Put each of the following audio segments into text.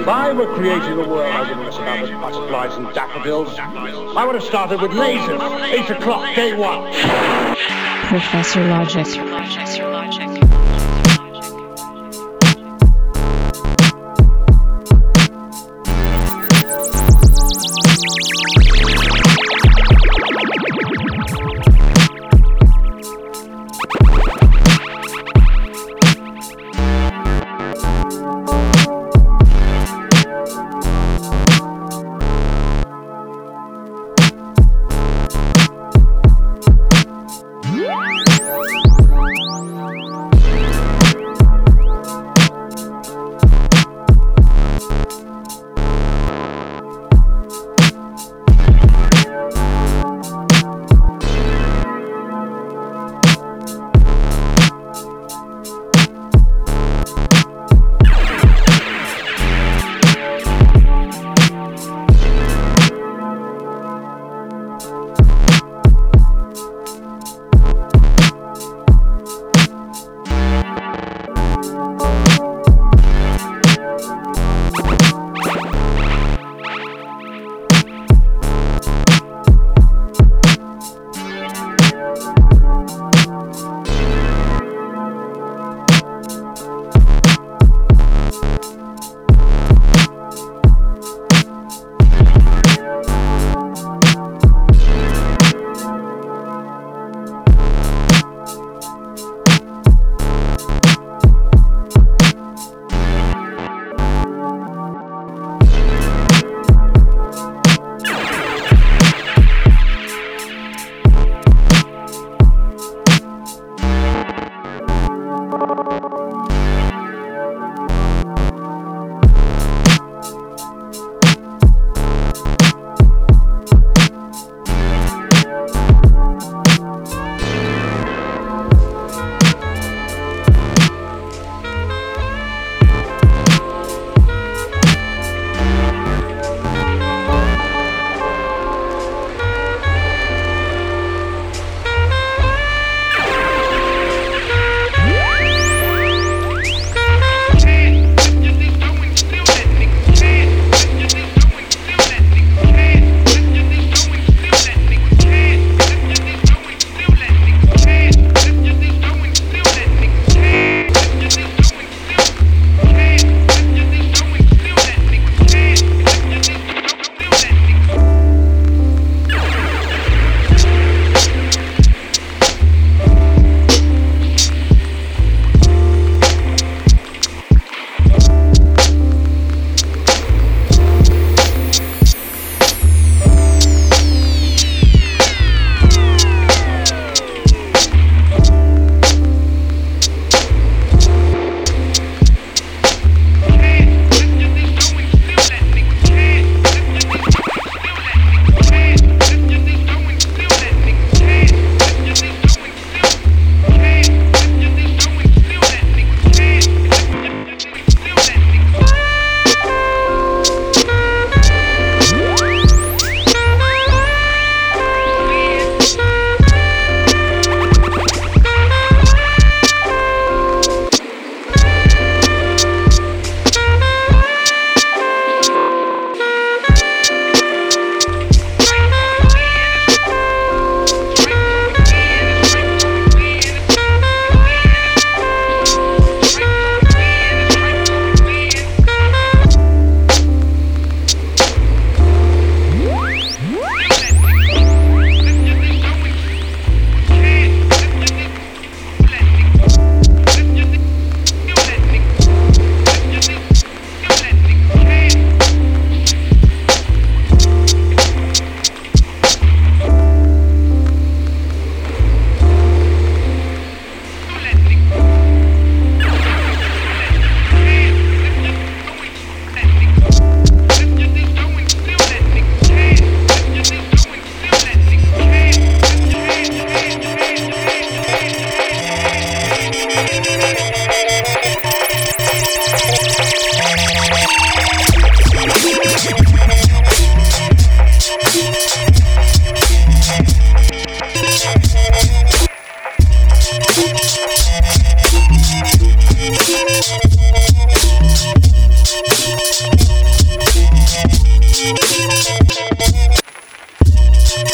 If I were creating a world, I wouldn't mess about with butterflies and daffodils. I would have started with lasers. Eight o'clock, day one. Professor Logic.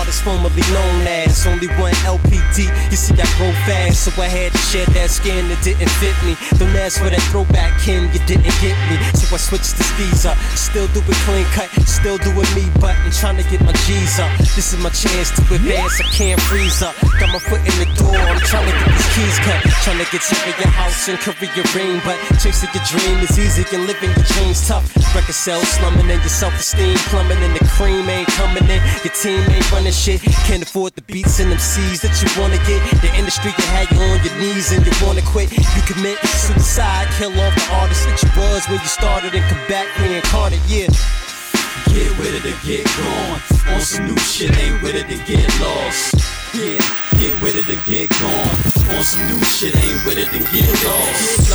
hottest formerly known as only one LPD. You see, I grow fast, so I had to shed that skin that didn't fit me. Don't ask for that throwback Kim, you didn't get me. So I switched the skis up. Still do it clean cut, still doing me, but I'm trying to get my G's up. This is my chance to advance, I can't freeze up. Got my foot in the door, I'm trying to get these keys cut. Trying to get to your house and career ring, but chasing your dream is easy and living your dreams tough. Record sales slumming and your self esteem plumbing, and the cream ain't coming in. Your team ain't running shit. Can't afford the beats and them C's that you wanna get. The industry can have you on your knees and you wanna quit. You commit suicide, kill off the artist that you was when you started and come back reincarnate, yeah. Get with it or get gone. On some new shit, ain't with it to get lost. Yeah, get with it or get gone. On some new shit, ain't with it to get lost.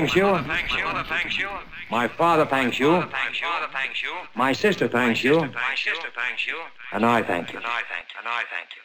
Thanks you. My father thanks you. My sister thanks you. And I thank you. And I thank you.